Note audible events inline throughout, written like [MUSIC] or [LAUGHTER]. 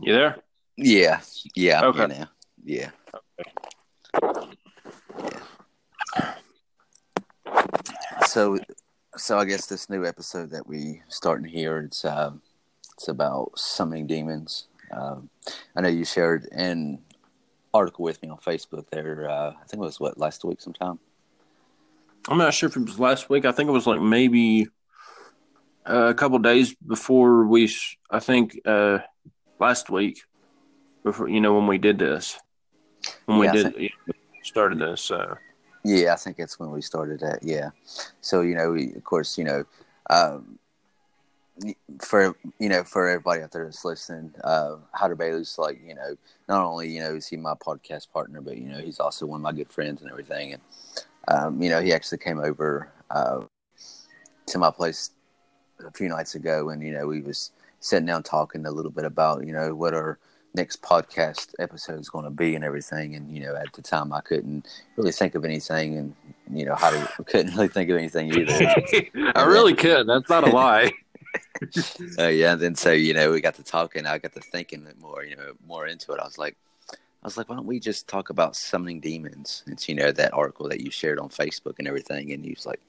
You there? Yeah, yeah, I'm Okay. here now. Yeah. So, so I guess this new episode that we starting here, it's um, it's about summoning demons. Um, I know you shared an article with me on Facebook there. Uh, I think it was what last week sometime. I'm not sure if it was last week. I think it was like maybe uh, a couple days before we. I think uh, last week, before you know when we did this, when Yeah, we did yeah, started this. So Yeah, I think that's when we started it. Yeah. So you know, we, of course, you know, um, for you know, for everybody out there that's listening, uh, Hunter Bailey's like you know, not only you know is he my podcast partner, but you know he's also one of my good friends and everything. And um, you know, he actually came over uh, to my place a few nights ago, and you know, we was sitting down talking a little bit about you know what our next podcast episode is going to be and everything. And you know, at the time, I couldn't really think of anything, and you know, Hunter couldn't really think of anything either. [LAUGHS] I really could. That's not a lie. uh, [LAUGHS] [LAUGHS] yeah, and then so you know, we got to talking. I got to thinking more, you know, more into it. I was like, I was like, why don't we just talk about summoning demons? It's you know that article that you shared on Facebook and everything, and you was like,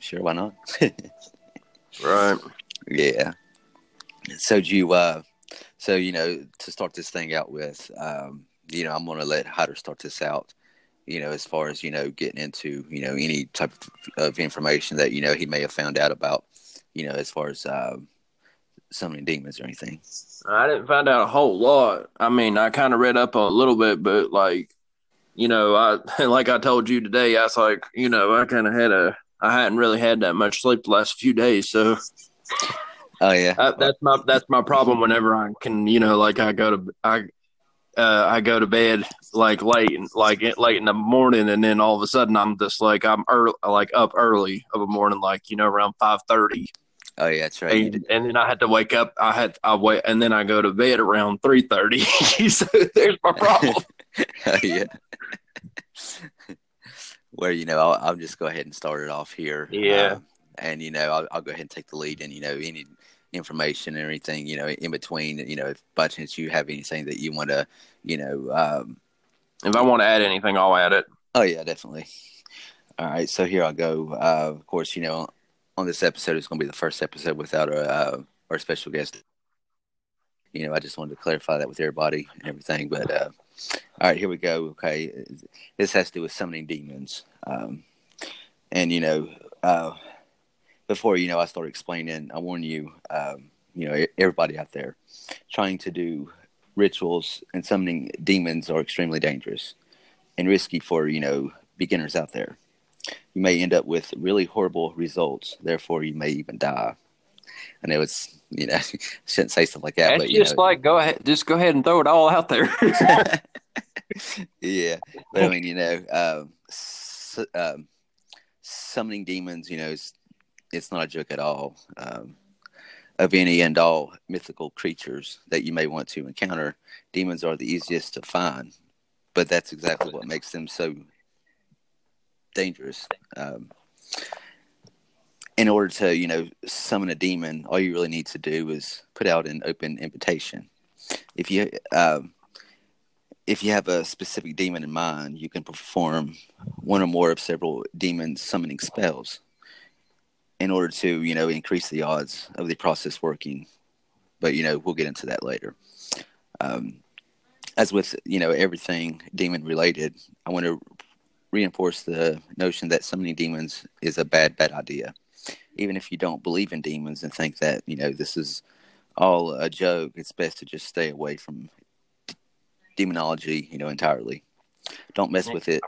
sure, why not? Right. Yeah. So do you uh so you know to start this thing out with um you know I'm going to let Hyder start this out you know as far as you know getting into you know any type of information that you know he may have found out about you know as far as um summoning demons or anything. I didn't find out a whole lot. I mean, I kind of read up a little bit, but like, you know, I [LAUGHS] like I told you today, I was like, you know, I kind of had a, I hadn't really had that much sleep the last few days, so Oh yeah. I, that's my that's my problem. Whenever I can, you know, like I go to I, uh, I go to bed like late, like late in the morning, and then all of a sudden I'm just like I'm early, like up early of a morning, like you know, around five thirty. Oh yeah, that's right. And, and then I had to wake up. I had I wait, and then I go to bed around three thirty. [LAUGHS] so there's my problem. [LAUGHS] oh yeah. Where you know I'll, I'll just go ahead and start it off here. Yeah. Uh, and you know I'll, I'll go ahead and take the lead and you know any information or anything you know in between you know if by chance you have anything that you want to you know um, if I want to add anything, I'll add it. oh yeah definitely all right so here i go uh, of course you know on this episode it's going to be the first episode without our, uh, our special guest you know i just wanted to clarify that with everybody and everything but uh, all right here we go okay this has to do with summoning demons um, and you know uh, before you know I start explaining, I warn you, um, you know, everybody out there trying to do rituals and summoning demons are extremely dangerous and risky for you know beginners out there. You may end up with really horrible results. Therefore, you may even die. I know it's you know [LAUGHS] shouldn't say stuff like that, It's but you just know, like go ahead, just go ahead and throw it all out there. [LAUGHS] [LAUGHS] yeah, but I mean, you know, um, um, summoning demons, you know, is it's not a joke at all. Um, of any and all mythical creatures that you may want to encounter, demons are the easiest to find, but that's exactly what makes them so dangerous. Um, in order to, you know, summon a demon, all you really need to do is put out an open invitation. If you um, if you have a specific demon in mind, you can perform one or more of several demon summoning spells in order to, you know, increase the odds of the process working. But, you know, we'll get into that later. Um, as with, you know, everything demon related, I want to reinforce the notion that summoning demons is a bad, bad idea. Even if you don't believe in demons and think that, you know, this is all a joke, it's best to just stay away from demonology, you know, entirely. Don't mess with it.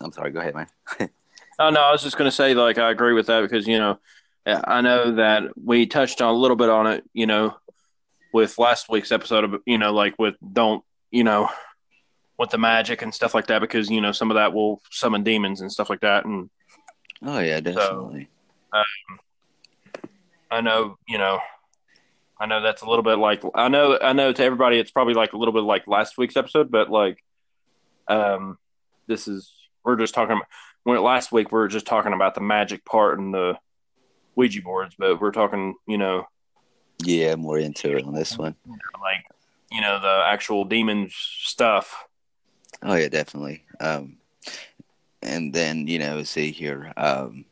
I'm sorry. Go ahead, man. [LAUGHS] Oh no, I was just going to say like I agree with that because you know I know that we touched on a little bit on it, you know, with last week's episode of you know like with don't you know with the magic and stuff like that because you know some of that will summon demons and stuff like that and Oh yeah, definitely. I know you know I know that's a little bit like I know I know to everybody it's probably like a little bit like last week's episode but like um this is we're just talking about when last week we were just talking about the magic part and the Ouija boards, but we're talking, you know, yeah, more into it on this one. like you know the actual demon stuff. Oh yeah, definitely. Um, and then you know, see here, um,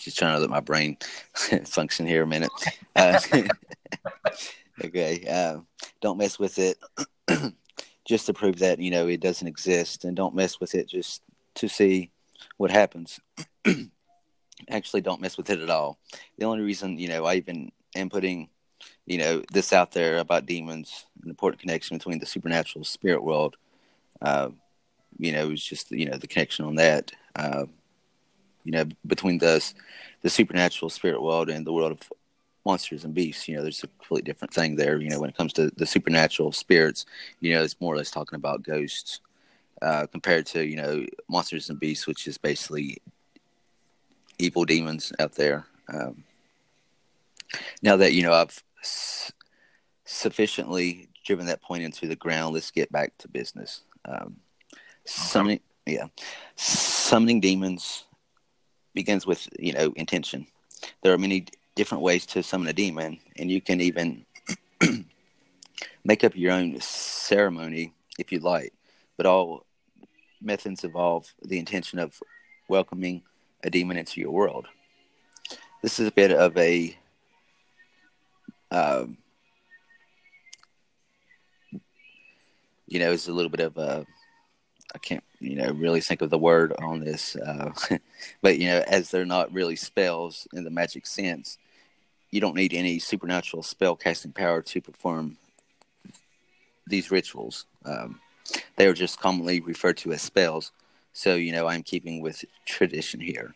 just trying to let my brain [LAUGHS] function here a minute. Uh, [LAUGHS] okay, uh, don't mess with it. [CLEARS THROAT] just to prove that you know it doesn't exist, and don't mess with it just to see what happens. [CLEARS THROAT] Actually, don't mess with it at all. The only reason you know I even am putting you know this out there about demons, an important connection between the supernatural spirit world. Uh, you know, it's just you know the connection on that. Uh, you know, between the the supernatural spirit world and the world of monsters and beasts. You know, there's a completely different thing there. You know, when it comes to the supernatural spirits, you know, it's more or less talking about ghosts uh, compared to you know monsters and beasts, which is basically evil demons out there. Um, now that you know I've s- sufficiently driven that point into the ground, let's get back to business. Um, summoning, yeah, summoning demons begins with you know intention. There are many different ways to summon a demon, and you can even [CLEARS THROAT] make up your own ceremony if you like. But all methods involve the intention of welcoming a demon into your world. This is a bit of a um, you know, it's a little bit of a I can't, you know, really think of the word on this, uh, [LAUGHS] but you know, as they're not really spells in the magic sense, you don't need any supernatural spell casting power to perform these rituals. Um, they are just commonly referred to as spells. So, you know, I'm keeping with tradition here.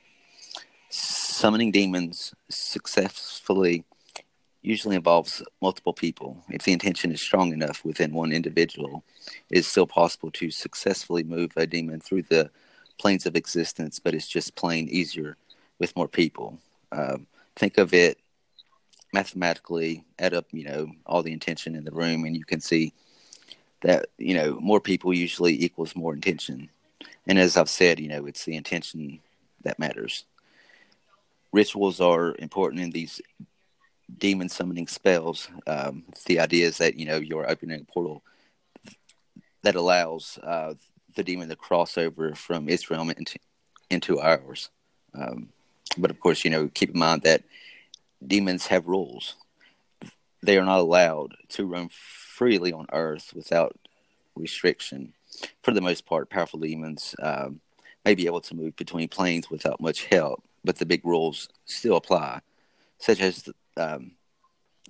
Summoning demons successfully usually involves multiple people. If the intention is strong enough within one individual, it is still possible to successfully move a demon through the planes of existence, but it's just plain easier with more people. Um, think of it mathematically, add up, you know, all the intention in the room, and you can see that, you know, more people usually equals more intention. And as I've said, you know, it's the intention that matters. Rituals are important in these demon summoning spells. Um, the idea is that you know you're opening a portal that allows uh, the demon to cross over from its realm into into ours. Um, but of course, you know, keep in mind that demons have rules. They are not allowed to roam freely on Earth without restriction. For the most part, powerful demons um, may be able to move between planes without much help, but the big rules still apply, such as um,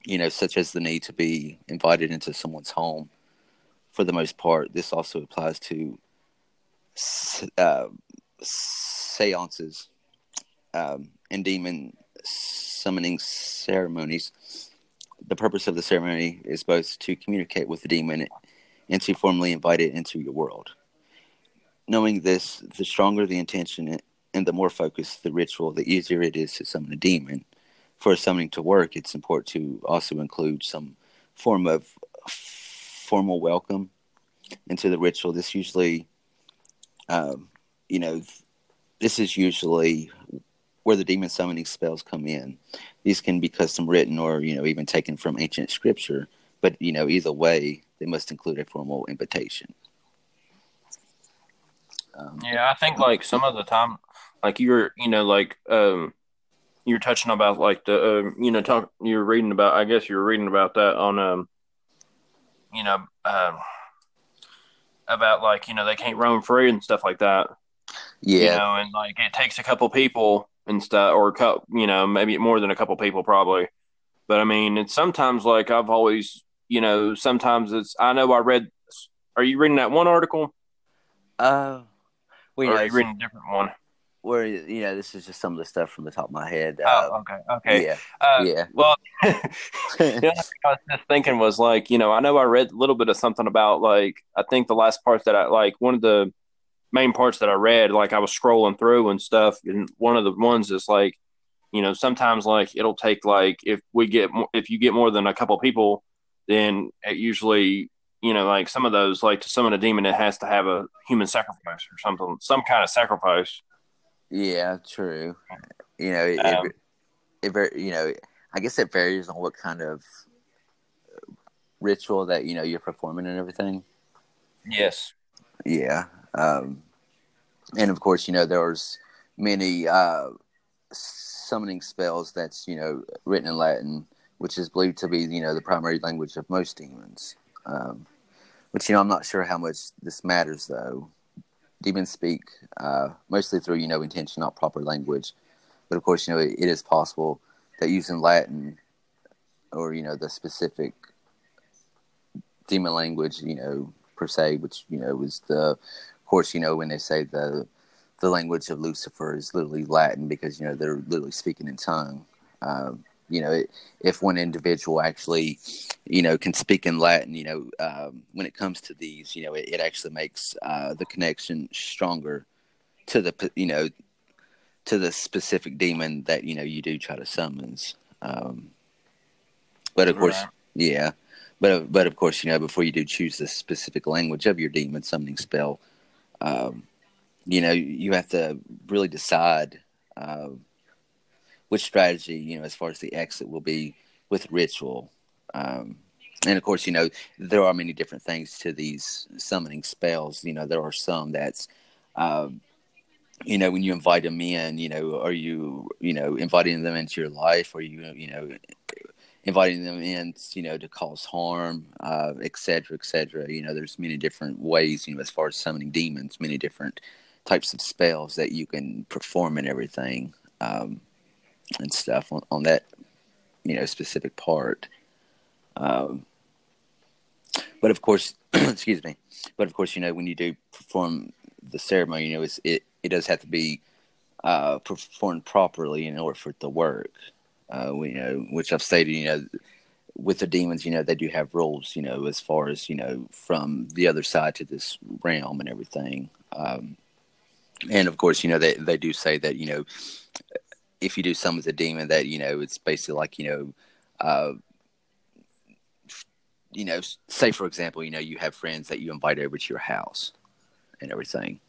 you know, such as the need to be invited into someone's home. For the most part, this also applies to uh, seances um, and demon summoning ceremonies. The purpose of the ceremony is both to communicate with the demon and to formally invite it into your world. Knowing this, the stronger the intention and the more focused the ritual, the easier it is to summon a demon for summoning to work, it's important to also include some form of formal welcome into the ritual. This usually, um, you know, this is usually where the demon summoning spells come in. These can be custom written or, you know, even taken from ancient scripture. But, you know, either way, they must include a formal invitation. Um, yeah, I think like some of the time, like you're, you know, like um, you're touching about like the uh, you know talk you're reading about I guess you're reading about that on um you know um about like you know they can't roam free and stuff like that. Yeah. You know, and like it takes a couple people and stuff, or a couple, you know maybe more than a couple people probably. But I mean, it's sometimes like I've always you know sometimes it's I know I read. Are you reading that one article? Uh, well, or are you reading a different one? Where you know this is just some of the stuff from the top of my head. Oh, uh, okay, okay, yeah, uh, yeah. Well, [LAUGHS] you know, I was just thinking was like, you know, I know I read a little bit of something about like I think the last part that I like one of the main parts that I read, like I was scrolling through and stuff, and one of the ones is like, you know, sometimes like it'll take like if we get more, if you get more than a couple people, then it usually you know, like some of those, like to summon a demon, it has to have a human sacrifice or something, some kind of sacrifice. Yeah, true. You know, it, um, it, it you know I guess it varies on what kind of ritual that you know you're performing and everything. Yes. Yeah. Um, and of course, you know, there's many uh, summoning spells that's, you know, written in Latin, which is believed to be, you know, the primary language of most demons. Um, which, you know, I'm not sure how much this matters, though. Demons speak uh, mostly through, you know, intention, not proper language. But of course, you know, it, it is possible that using Latin or, you know, the specific demon language, you know, per se, which you know was the, of course, you know when they say the the language of Lucifer is literally Latin because you know they're literally speaking in tongue. Um, you know, if one individual actually, you know, can speak in Latin, you know, um, when it comes to these, you know, it, it actually makes uh, the connection stronger to the, you know, to the specific demon that you know you do try to summons. Um, but of course, yeah. But but of course, you know, before you do choose the specific language of your demon summoning spell, um, you know, you have to really decide uh, which strategy, you know, as far as the exit will be with ritual. Um, and of course, you know, there are many different things to these summoning spells. You know, there are some that's, um, you know, when you invite them in, you know, are you, you know, inviting them into your life? Or you, you know, inviting them in, you know, to cause harm, uh, et cetera, et cetera. You know, there's many different ways, you know, as far as summoning demons, many different types of spells that you can perform and everything, um, and stuff on, on that, you know, specific part. Um, but of course, excuse me. But of course, you know, when you do perform the ceremony, you know, it it does have to be uh, performed properly in order for it to work. Uh, we, you know, which I've stated, you know, with the demons, you know, they do have rules, you know, as far as you know, from the other side to this realm and everything. Um, and of course, you know, they they do say that you know, if you do with a demon, that you know, it's basically like you know, uh, you know, say for example, you know, you have friends that you invite over to your house and everything,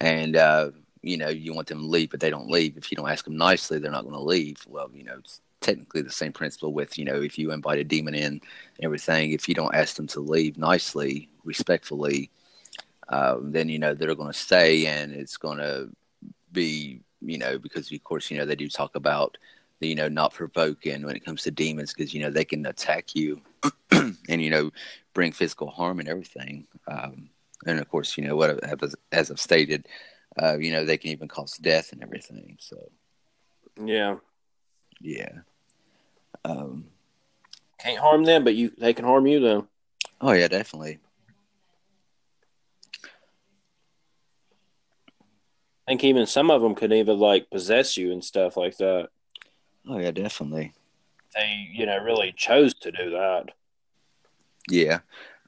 and uh, you know you want them to leave, but they don't leave. If you don't ask them nicely, they're not going to leave. Well, you know, it's technically the same principle with you know if you invite a demon in, everything. If you don't ask them to leave nicely, respectfully, uh, then you know they're going to stay, and it's going to be you know because of course you know they do talk about the you know not provoking when it comes to demons because you know they can attack you [CLEARS THROAT] and you know bring physical harm and everything. Um, and of course, you know what as I've stated, uh, you know, they can even cause death and everything. So, yeah, yeah. Um, Can't harm them, but you they can harm you though. Oh yeah, definitely. I think even some of them could even like possess you and stuff like that. Oh yeah, definitely. They, you know, really chose to do that. Yeah,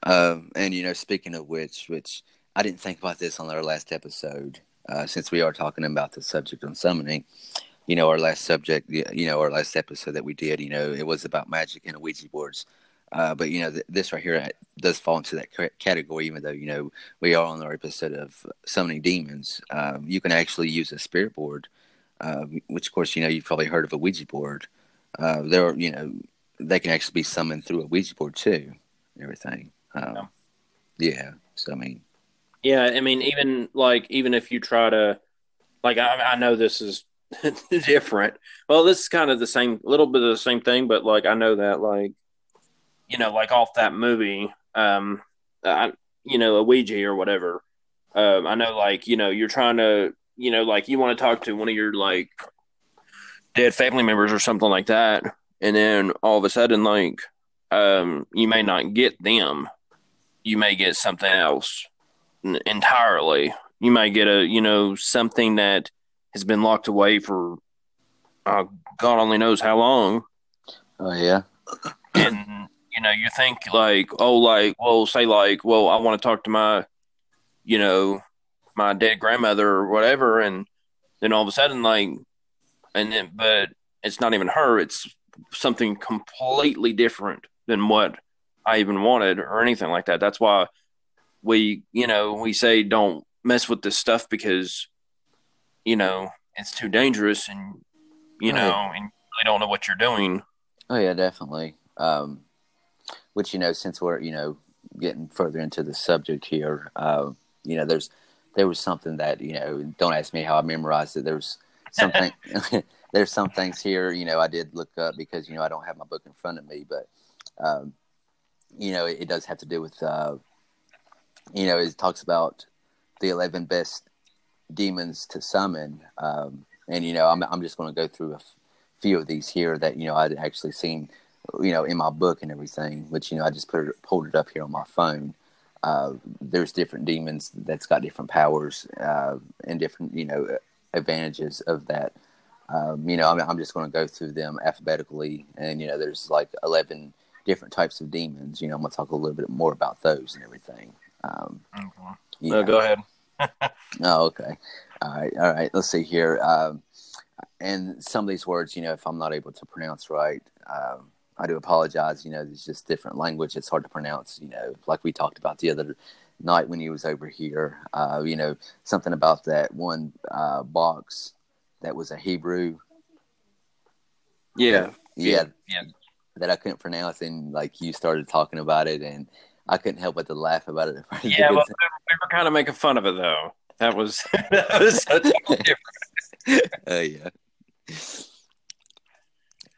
um, and you know, speaking of which, which I didn't think about this on our last episode, uh, since we are talking about the subject on summoning, you know, our last subject, you know, our last episode that we did, you know, it was about magic and Ouija boards. Uh, but you know, th- this right here uh, does fall into that category, even though you know we are on our episode of summoning demons. Um, you can actually use a spirit board, uh, which of course you know you've probably heard of a Ouija board. Uh, there, are, you know, they can actually be summoned through a Ouija board too, and everything. Um, yeah. yeah. So I mean, yeah, I mean, even like even if you try to, like, I, I know this is [LAUGHS] different. Well, this is kind of the same, little bit of the same thing, but like I know that, like, you know, like off that movie, um, I, you know, a Ouija or whatever. Um, I know, like, you know, you're trying to, you know, like you want to talk to one of your like dead family members or something like that, and then all of a sudden, like, um, you may not get them. You may get something else entirely. You might get a you know something that has been locked away for uh, God only knows how long. Oh yeah, and you know you think like oh like well say like well I want to talk to my you know my dead grandmother or whatever, and then all of a sudden like and then but it's not even her. It's something completely different than what I even wanted or anything like that. That's why we you know we say don't mess with this stuff because you know it's too dangerous and you right. know and really don't know what you're doing. Oh yeah, definitely. Um, which you know, since we're you know getting further into the subject here, uh, you know, there's there was something that you know. Don't ask me how I memorized it. There's something. there's some things here, you know, I did look up because you know I don't have my book in front of me, but um, you know, it, it, does have to do with, uh, you know, it talks about the eleven best demons to summon, um, and you know, I'm I'm just going to go through a f- few of these here that you know I'd actually seen, you know, in my book and everything, which you know I just put it, pulled it up here on my phone. Uh, there's different demons that's got different powers uh, and different, you know, advantages of that. Um, you know, I'm, I'm just going to go through them alphabetically, and you know, there's like 11 different types of demons. You know, I'm going to talk a little bit more about those and everything. Um, okay. No, go ahead. [LAUGHS] [LAUGHS] oh, okay. All right. All right. Let's see here. Um, and some of these words, you know, if I'm not able to pronounce right, um, I do apologize. You know, it's just different language. It's hard to pronounce. You know, like we talked about the other night when he was over here. Uh, you know, something about that one uh, box that was a Hebrew. Yeah. Yeah. Yeah. That I couldn't pronounce, and like you started talking about it, and I couldn't help but to laugh about it. Yeah, well, we were kind of making fun of it though. That was [LAUGHS] that was so [LAUGHS] different. Oh uh, yeah.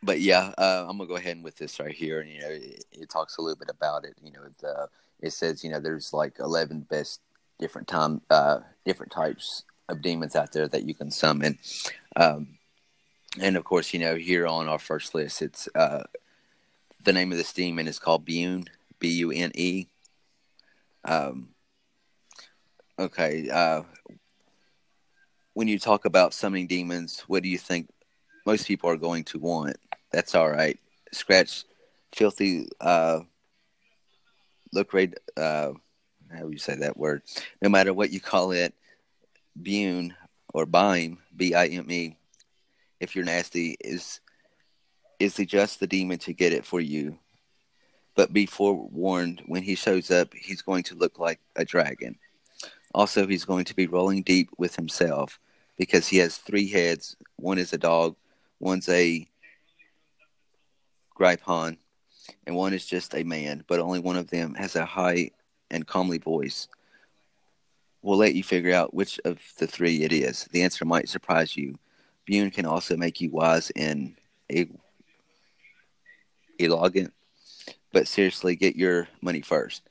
But yeah, uh, I'm gonna go ahead with this right here, and you know, it, it talks a little bit about it. You know, the it says you know there's like 11 best different time uh different types of demons out there that you can summon. Um, and of course, you know, here on our first list, it's uh, the name of this demon is called Bune, B U N E. Um, okay. Uh, when you talk about summoning demons, what do you think most people are going to want? That's all right. Scratch filthy, uh, look right, uh, how do you say that word? No matter what you call it, Bune or Bime, B I M E, if you're nasty, is is he just the demon to get it for you? But be forewarned, when he shows up, he's going to look like a dragon. Also, he's going to be rolling deep with himself because he has three heads. One is a dog, one's a gryphon, and one is just a man, but only one of them has a high and calmly voice We'll let you figure out which of the three it is. The answer might surprise you. Bune can also make you wise in a elegant, but seriously, get your money first.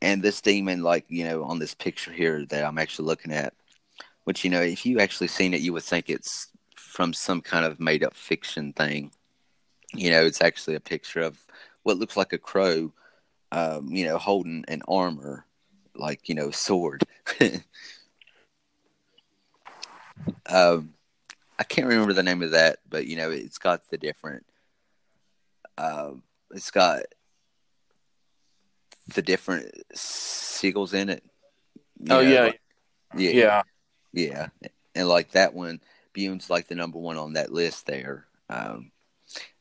And this demon, like you know, on this picture here that I'm actually looking at, which you know, if you actually seen it, you would think it's from some kind of made up fiction thing. You know, it's actually a picture of what looks like a crow, um, you know, holding an armor like you know sword. [LAUGHS] um, I can't remember the name of that, but you know it's got the different. Uh, it's got the different sigils in it. Oh know, yeah. Yeah, yeah, yeah, and like that one, Bune's like the number one on that list there. Um,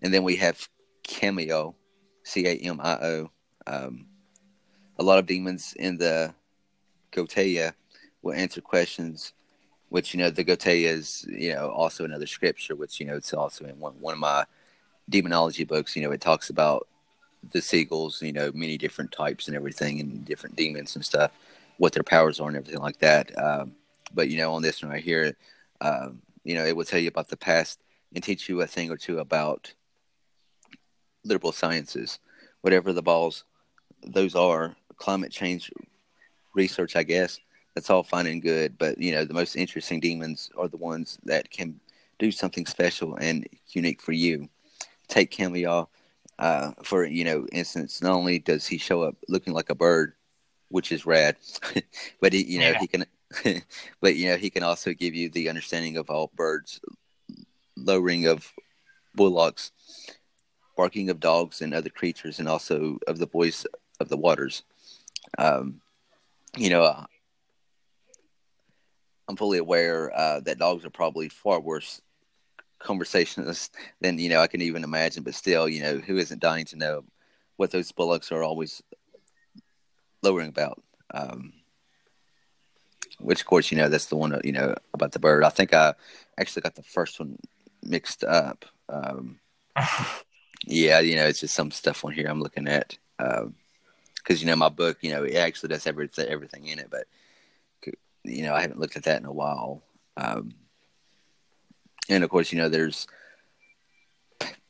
and then we have Camio, C A M I O. Um, a lot of demons in the Goetia will answer questions, which, you know, the Goetia is, you know, also another scripture, which, you know, it's also in one, one of my demonology books, you know, it talks about the sigils, you know, many different types and everything and different demons and stuff, what their powers are and everything like that. Um, but, you know, on this one right here, um, you know, it will tell you about the past and teach you a thing or two about liberal sciences, whatever the balls those are climate change research, I guess. That's all fine and good, but you know the most interesting demons are the ones that can do something special and unique for you. Take Camio, uh, for you know instance. Not only does he show up looking like a bird, which is rad, [LAUGHS] but he, you know yeah. he can, [LAUGHS] but you know he can also give you the understanding of all birds, lowering of bullocks, barking of dogs and other creatures, and also of the voice of the waters. Um, you know, uh, I'm fully aware uh, that dogs are probably far worse conversationists than you know I can even imagine. But still, you know, who isn't dying to know what those bullocks are always lowering about? Um, which, of course, you know that's the one you know about the bird. I think I actually got the first one mixed up. Um, yeah, you know, it's just some stuff on here I'm looking at because um, you know my book, you know, it actually does have everything, in it, but you know, I haven't looked at that in a while. Um, and of course, you know, there's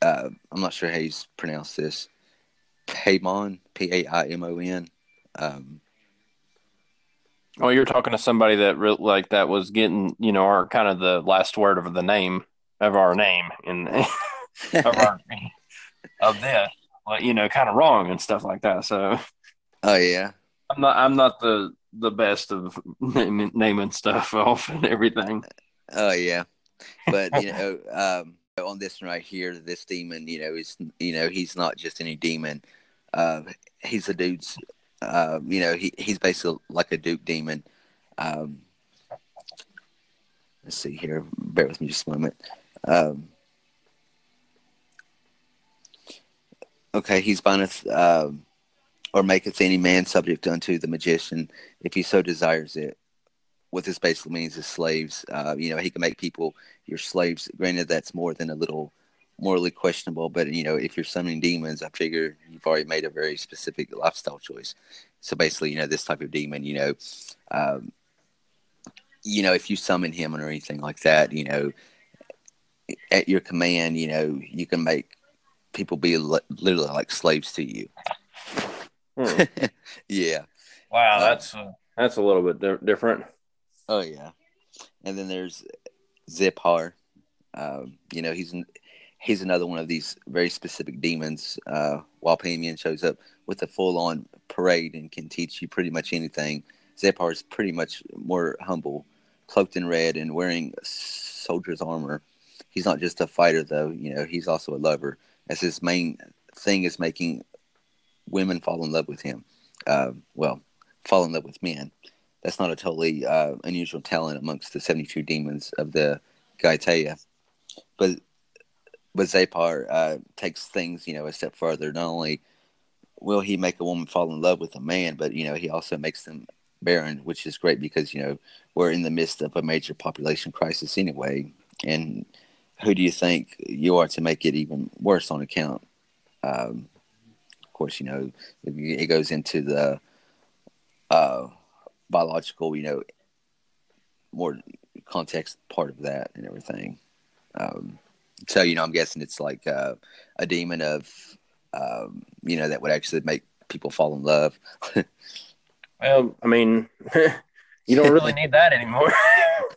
uh, I'm not sure how you pronounce this. Paimon, P A I M O N. Um, Oh, you're talking to somebody that re- like that was getting, you know, our kind of the last word of the name of our name and [LAUGHS] of our [LAUGHS] of this, like you know, kind of wrong and stuff like that. So, oh yeah, I'm not I'm not the the best of [LAUGHS] naming, naming stuff off and everything. Oh yeah, but you know, um, on this one right here, this demon, you know, is you know he's not just any demon. Uh, he's a dude's um, you know, he, he's basically like a Duke demon. Um, let's see here. Bear with me just a moment. Um, okay, he's bindeth um, or maketh any man subject unto the magician if he so desires it. What this basically means is slaves. Uh, you know, he can make people your slaves. Granted, that's more than a little morally questionable. But you know, if you're summoning demons, I figure you've already made a very specific lifestyle choice. So basically, you know, this type of demon, you know, um, you know, if you summon him or anything like that, you know, at your command, you know, you can make people be li- literally like slaves to you. Hmm. [LAUGHS] yeah. Wow, uh, that's uh, that's a little bit di- different. Oh yeah, and then there's Zepar. Um, you know, he's he's another one of these very specific demons. Uh, while Paimon shows up with a full on parade and can teach you pretty much anything, Zepar is pretty much more humble, cloaked in red and wearing soldier's armor. He's not just a fighter, though. You know, he's also a lover. As his main thing is making women fall in love with him. Uh, well, fall in love with men. That's not a totally uh, unusual talent amongst the 72 demons of the Goetia. But but Zepar uh, takes things, you know, a step further. Not only will he make a woman fall in love with a man, but you know, he also makes them barren, which is great because you know we're in the midst of a major population crisis anyway. And who do you think you are to make it even worse on account? Um, of course, you know it goes into the uh, biological, you know, more context part of that and everything. Um, so you know, I'm guessing it's like uh, a demon of, um, you know, that would actually make people fall in love. [LAUGHS] well, I mean, [LAUGHS] you don't really need that anymore.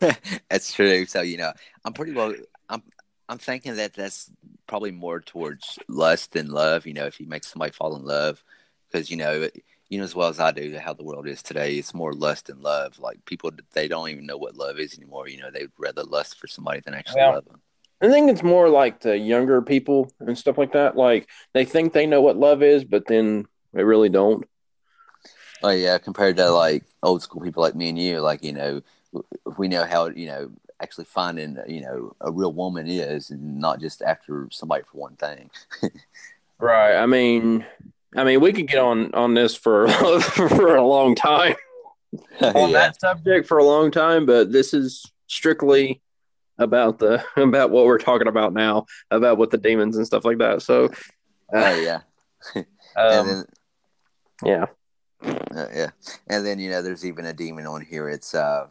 [LAUGHS] that's true. So you know, I'm pretty well. I'm I'm thinking that that's probably more towards lust than love. You know, if you make somebody fall in love, because you know, you know as well as I do how the world is today. It's more lust than love. Like people, they don't even know what love is anymore. You know, they'd rather lust for somebody than actually well, love them. I think it's more like the younger people and stuff like that. Like they think they know what love is, but then they really don't. Oh yeah, compared to like old school people like me and you, like you know, we know how you know actually finding you know a real woman is, and not just after somebody for one thing. [LAUGHS] right. I mean, I mean, we could get on on this for [LAUGHS] for a long time [LAUGHS] on yeah. that subject for a long time, but this is strictly about the about what we're talking about now about with the demons and stuff like that. So, uh, oh yeah, um, then, yeah, uh, yeah, and then you know there's even a demon on here. It's uh,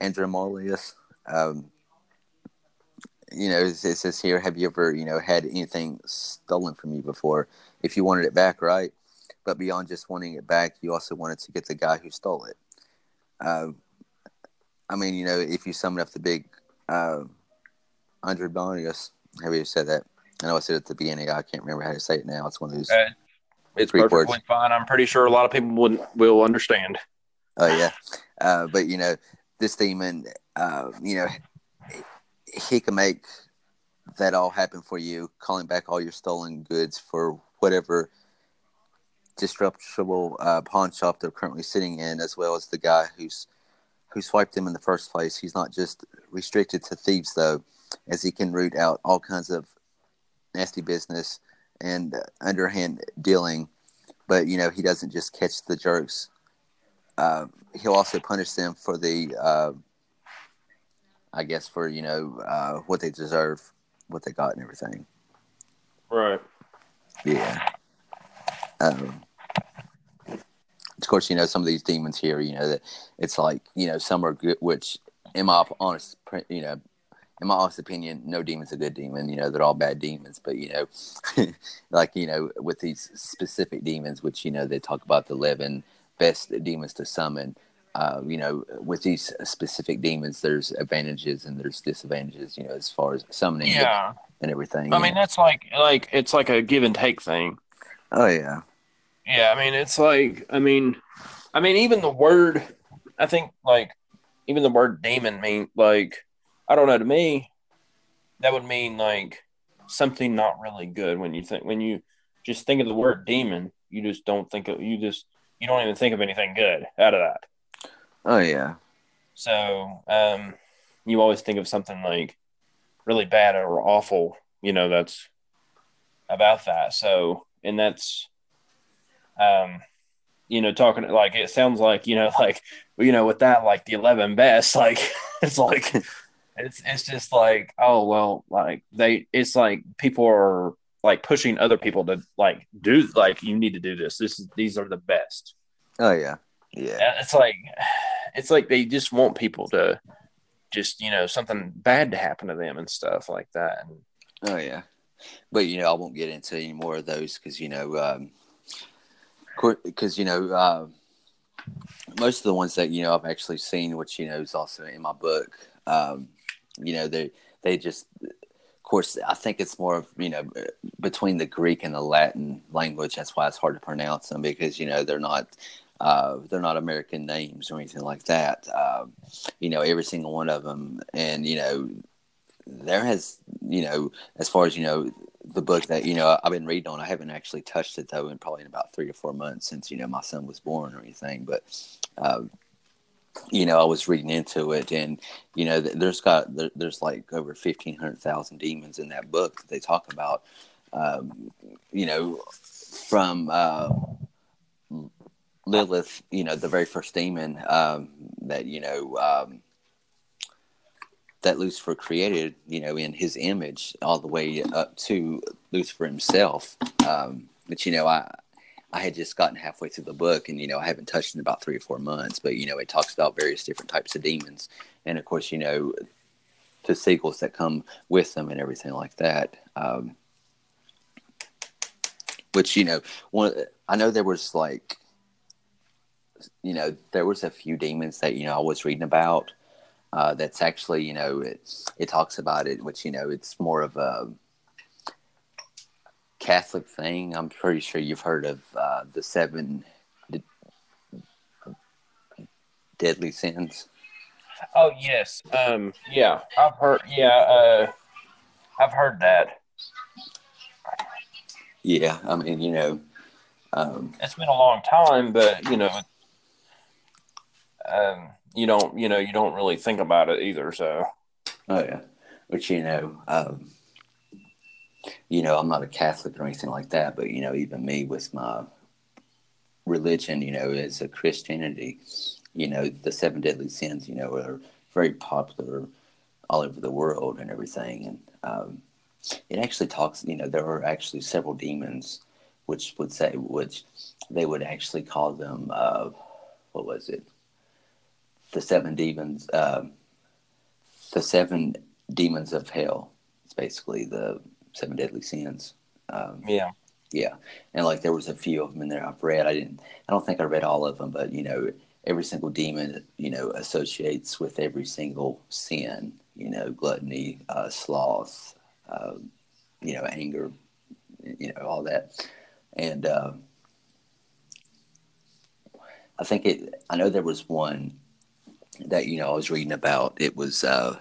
Andromalius. Um, you know, it says here, have you ever, you know, had anything stolen from you before? If you wanted it back, right? But beyond just wanting it back, you also wanted to get the guy who stole it. Uh, I mean, you know, if you sum up the big uh, Andre Bonius, have you said that? I know I said it at the beginning. I can't remember how to say it now. It's one of those. It's perfectly words. fine. I'm pretty sure a lot of people wouldn't will understand. Oh yeah, uh, but you know, this demon, uh, you know, he can make that all happen for you, calling back all your stolen goods for whatever disreputable uh, pawn shop they're currently sitting in, as well as the guy who's who swiped him in the first place. He's not just restricted to thieves, though, as he can root out all kinds of nasty business and underhand dealing. But, you know, he doesn't just catch the jerks. Uh, he'll also punish them for the, uh, I guess, for, you know, uh, what they deserve. what they got and everything. Right. Yeah. Um, of course, you know some of these demons here. You know that it's like you know some are good, which in my honest, you know, in my honest opinion, no demon's a good demon. You know, they're all bad demons. But you know, [LAUGHS] like you know, with these specific demons, which you know they talk about the eleven best demons to summon. Uh, you know, with these specific demons, there's advantages and there's disadvantages. You know, as far as summoning Yeah. and everything. I mean, that's like like it's like a give and take thing. oh yeah, Yeah, I mean, it's like, I mean, I mean, even the word, I think, like, even the word demon mean like, I don't know. To me, that would mean like something not really good. When you think, when you just think of the word demon, you just don't think of, you just, you don't even think of anything good out of that. oh yeah, So, um, you always think of something like really bad or awful, you know, that's about that. So, and that's, um, you know, talking like it sounds like, you know, [LAUGHS] like, you know, with that, like the 11 best, [LAUGHS] like, it's like, [LAUGHS] it's, it's just like, oh, well, like they, it's like people are like pushing other people to like do, like, you need to do this. This is, these are the best. oh yeah, yeah, it's like it's like they just want people to just you know something bad to happen to them and stuff like that. Oh yeah. But you know, I won't get into any more of those because you know, um, because you know, uh, most of the ones that you know I've actually seen, which you know is also in my book. Um, you know, they they just, course, I think it's more of you know between the Greek and the Latin language. That's why it's hard to pronounce them because you know they're not. Uh, they're not American names or anything like that. Um, you know, every single one of them, and you know, there has, you know, as far as you know, the book that you know I've been reading on. I haven't actually touched it though in probably in about three or four months since you know my son was born or anything. But um, you know, I was reading into it, and you know, there's got there's like over fifteen hundred thousand demons in that book that they talk about. Um, you know, from uh, Lilith, you know, the very first demon um, that you know. Um, that Lucifer created, you know, in his image, all the way up to Lucifer himself. Um, but you know, I I had just gotten halfway through the book, and you know, I haven't touched in about three or four months. But you know, it talks about various different types of demons, and of course, you know, the sequels that come with them and everything like that. Um, which you know, one I know there was like, you know, there was a few demons that you know I was reading about uh, that's actually you know it, it talks about it which you know it's more of a catholic thing i'm pretty sure you've heard of uh, the seven d- deadly sins oh yes, um, yeah, I've heard, yeah, uh, I've heard that. yeah i mean you know um, It's been a long time, but you know, um, you don't, you know, you don't really think about it either. So oh yeah which you know um, you know i'm not a catholic or anything like that but you know even me with my religion you know as a christianity you know the seven deadly sins you know are very popular all over the world and everything. And um, it actually talks you know there are actually several demons which would say which they would actually call them uh, what was it? The seven demons um, the seven demons of hell it's basically the seven deadly sins um, yeah, yeah, and like there was a few of them in there I've read. I didn't. I don't think I read all of them, but you know, every single demon you know associates with every single sin. You know, gluttony, uh, sloth, uh, you know, anger, you know, all that. And uh, I think it. I know there was one that you know I was reading about. It was, uh,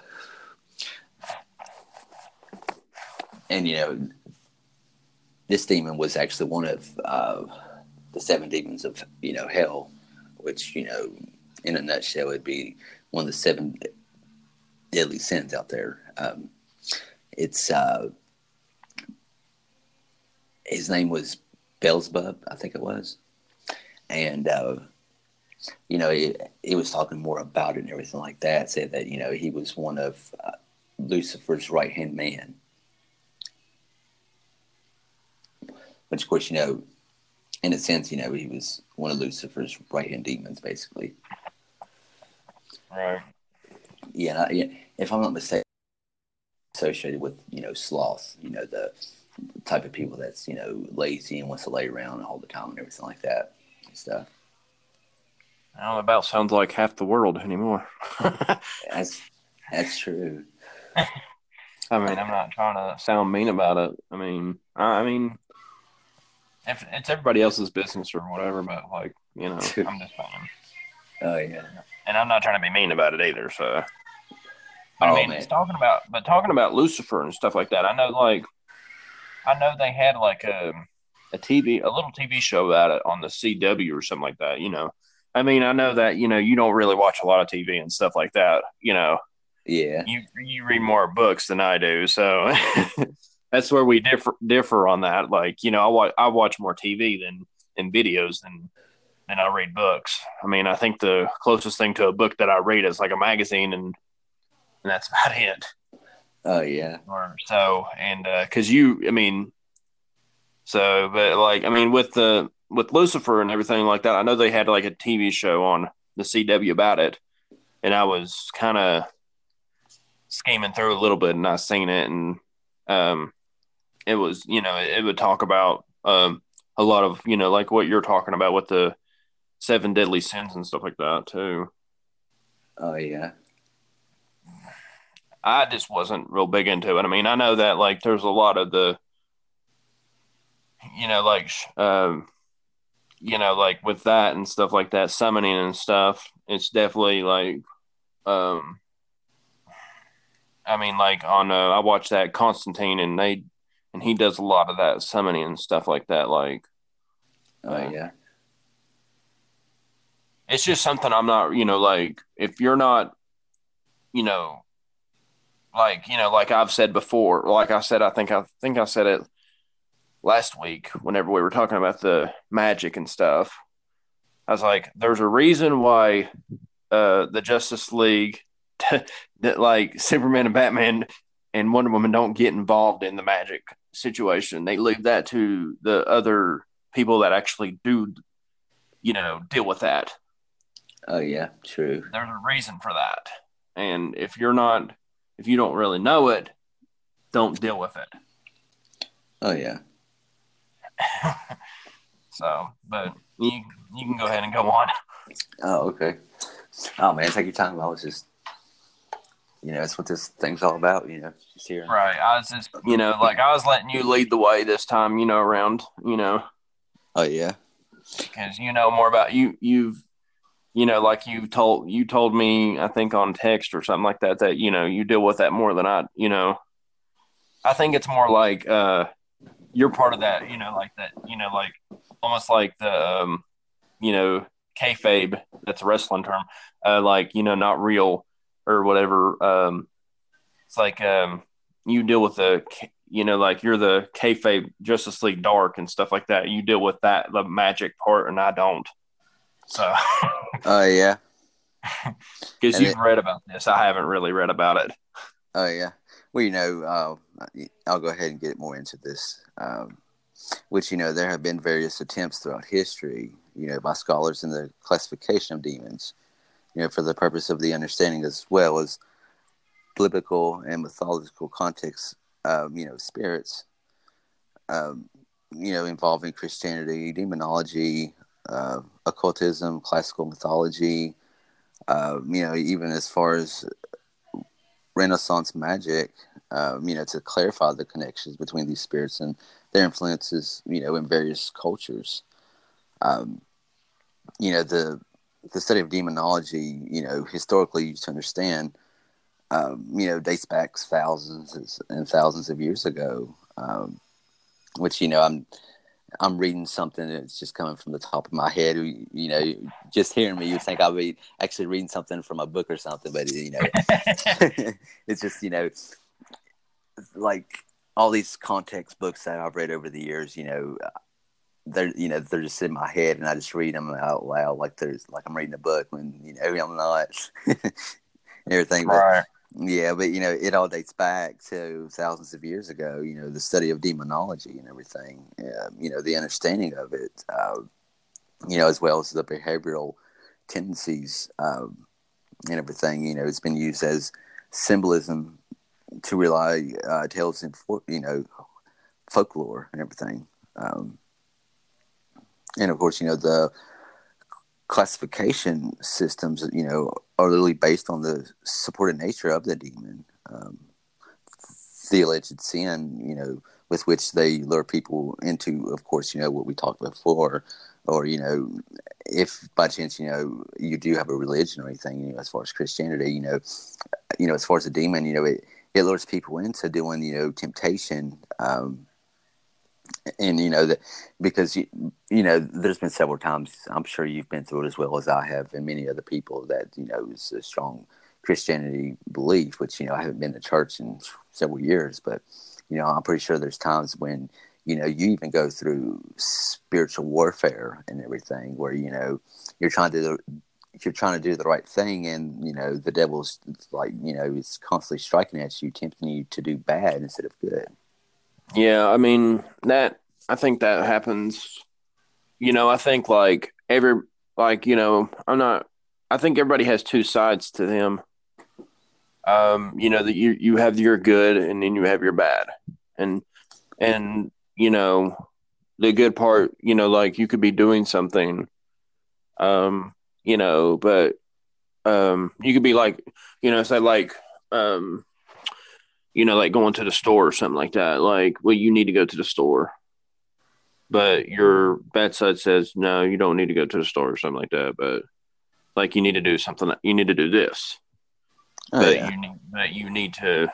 and you know, this demon was actually one of uh, the seven demons of you know hell, which you know, in a nutshell, would be one of the seven deadly sins out there. Um, it's uh, his name was Beelzebub, I think it was, and uh, you know, he, he was talking more about it and everything like that. Said that you know he was one of uh, Lucifer's right hand man, which of course you know, in a sense, you know, he was one of Lucifer's right hand demons, basically. Right. Yeah, I, yeah. If I'm not mistaken, associated with you know sloth, you know the type of people that's you know lazy and wants to lay around all the time and everything like that and stuff. I don't know, about sounds like half the world anymore. [LAUGHS] that's that's true. I mean, I'm not trying to sound mean about it. I mean, I mean, if it's everybody else's business or whatever, but like, you know, [LAUGHS] I'm just saying. Oh yeah. And I'm not trying to be mean about it either. So, but, Oh, I mean, man. it's talking about, but talking about Lucifer and stuff like that. I know, like, I know they had like a a TV, a little TV show about it on the CW or something like that. You know, I mean, I know that you know you don't really watch a lot of TV and stuff like that. You know, Yeah. you you read more books than I do, so [LAUGHS] that's where we differ differ on that. Like, you know, I watch I watch more TV than and videos than than I read books. I mean, I think the closest thing to a book that I read is like a magazine, and and that's [LAUGHS] about it. Oh yeah. Or so, and because you, I mean, so, but like, I mean, with the with Lucifer and everything like that, I know they had like a TV show on the CW about it, and I was kind of scheming through a little bit, and I seen it, and um, it was, you know, it, would talk about um a lot of, you know, like what you're talking about with the seven deadly sins and stuff like that too. Oh yeah. I just wasn't real big into it. I mean, I know that like there's a lot of the, you know, like, um, you know, like with that and stuff like that, summoning and stuff. It's definitely like, um, I mean, like on, uh, I watched that Constantine and they, and he does a lot of that summoning and stuff like that. Like, Oh yeah. it's just something I'm not, you know, like if you're not, you know, like you know, like I've said before, like I said, I think I think I said it last week whenever we were talking about the magic and stuff. I was like, there's a reason why uh, the Justice League, [LAUGHS] that like Superman and Batman and Wonder Woman don't get involved in the magic situation. They leave that to the other people that actually do, you know, deal with that Oh yeah. True. there's a reason for that. And if you're not, if you don't really know it, don't deal with it. Oh yeah. [LAUGHS] so, but you you can go ahead and go on. Oh okay. Oh man, take your time. I was just, you know, that's what this thing's all about. You know, here. Right. I was just, you know, like I was letting you lead the way this time, you know, around, you know, Oh yeah. because you know more about you. You've, you know, like you told you told me, I think on text or something like that, that you know you deal with that more than I, you know. I think it's more like uh, you're part of that, you know, like that, you know, like almost like the, um, you know, kayfabe. That's a wrestling term. Uh, like you know, not real or whatever. Um, it's like um, you deal with the, you know, like you're the kayfabe Justice League Dark and stuff like that. You deal with that the magic part, and I don't. So, Oh yeah. [LAUGHS] because you've it- read about this, I haven't really read about it. Oh yeah. Well, you know, uh, I'll go ahead and get more into this. Um, which you know, there have been various attempts throughout history, you know, by scholars in the classification of demons, you know, for the purpose of the understanding as well as biblical and mythological context, um, you know, spirits, um, you know, involving Christianity, demonology, uh, occultism, classical mythology, uh, you know, even as far as Renaissance magic, um, you know, to clarify the connections between these spirits and their influences, you know, in various cultures. Um, you know, the the study of demonology, you know, historically used to understand, um, you know, dates back thousands and thousands of years ago. Um, which you know, I'm I'm reading something that's just coming from the top of my head. You, you know, just hearing me, you think I'll be actually reading something from a book or something, but you know, [LAUGHS] [LAUGHS] it's just you know like all these context books that I've read over the years, you know, they're you know they're just in my head, and I just read them out loud like there's like I'm reading a book when you know I'm not [LAUGHS] everything. But Right. Yeah, but you know, it all dates back to thousands of years ago. You know, the study of demonology and everything. Uh, you know, the understanding of it. Uh, you know, as well as the behavioral tendencies um, and everything. You know, it's been used as symbolism to rely uh, tales and you know folklore and everything. Um, and of course, you know the classification systems, you know, are literally based on the supported nature of the demon, um, the alleged sin, you know, with which they lure people into. Of course, you know what we talked before, or you know, if by chance you know you do have a religion or anything, you know, as far as Christianity, you know, you know, as far as a demon, you know, it it lures people into doing you know temptation. Um, and you know that because you, you know there's been several times i'm sure you've been through it as well as i have and many other people that you know is a strong christianity belief which you know i haven't been to church in several years but you know i'm pretty sure there's times when you know you even go through spiritual warfare and everything where you know you're trying to you're trying to do the right thing and you know the devil's like you know is constantly striking at you tempting you to do bad instead of good yeah, I mean that I think that happens. You know, I think like every like you know, I'm not. I think everybody has two sides to them. Um, you know that you you have your good and then you have your bad, and and you know the good part. You know, like you could be doing something. Um, you know, but um, you could be like, you know, say like um you know, like going to the store or something like that. Like, well, you need to go to the store, but your bad side says no, you don't need to go to the store or something like that. But like, you need to do something. You need to do this, oh, but yeah. you need, but you need to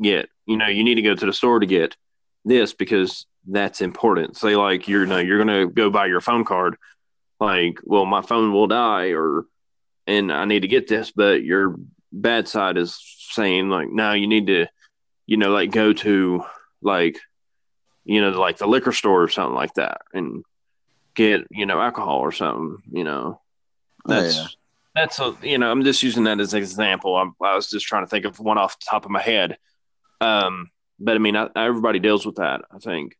get, you know, you need to go to the store to get this because that's important. Say like you're no, you're gonna go buy your phone card. Like, well, my phone will die, or and I need to get this, but your bad side is saying like, no, you need to you know, like go to like, you know, like the liquor store or something like that and get, you know, alcohol or something, you know, that's, oh, yeah. that's a, you know, I'm just using that as an example. I'm, i was just trying to think of one off the top of my head. Um, but I mean, I, everybody deals with that. I think,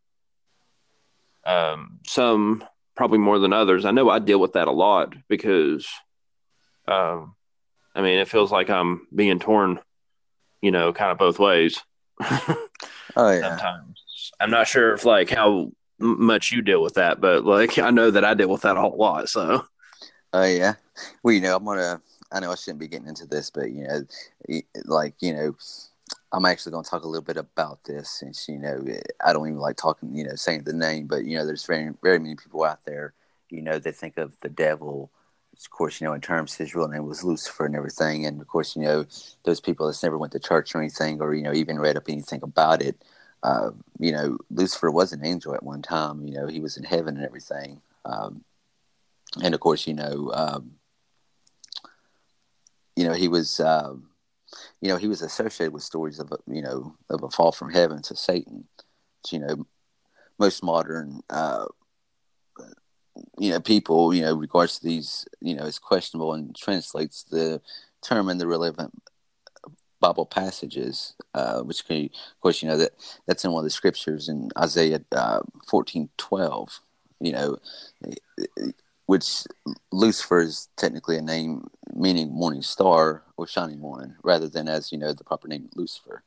um, some probably more than others. I know I deal with that a lot because, um, I mean, it feels like I'm being torn, you know, kind of both ways oh yeah. Sometimes I'm not sure if like how much you deal with that, but like I know that I deal with that a whole lot. So. Oh yeah. Well, you know, I'm gonna. I know I shouldn't be getting into this, but you know, like you know, I'm actually going to talk a little bit about this since you know I don't even like talking, you know, saying the name, but you know, there's very very many people out there, you know, they think of the devil of course, you know, in terms his real name was Lucifer and everything. And of course, you know, those people that's never went to church or anything, or you know, even read up anything about it. Uh, you know, Lucifer was an angel at one time. You know, he was in heaven and everything. Um, and of course, you know, um, you know, he was, um, you know, he was associated with stories of, you know, of a fall from heaven to Satan. you know, most modern uh, you know, people, you know, regards to these, you know, is questionable and translates the term in the relevant Bible passages, uh, which can, of course, you know, that that's in one of the scriptures in Isaiah uh, fourteen twelve, you know, which Lucifer is technically a name meaning morning star or shining one, rather than as, you know, the proper name Lucifer.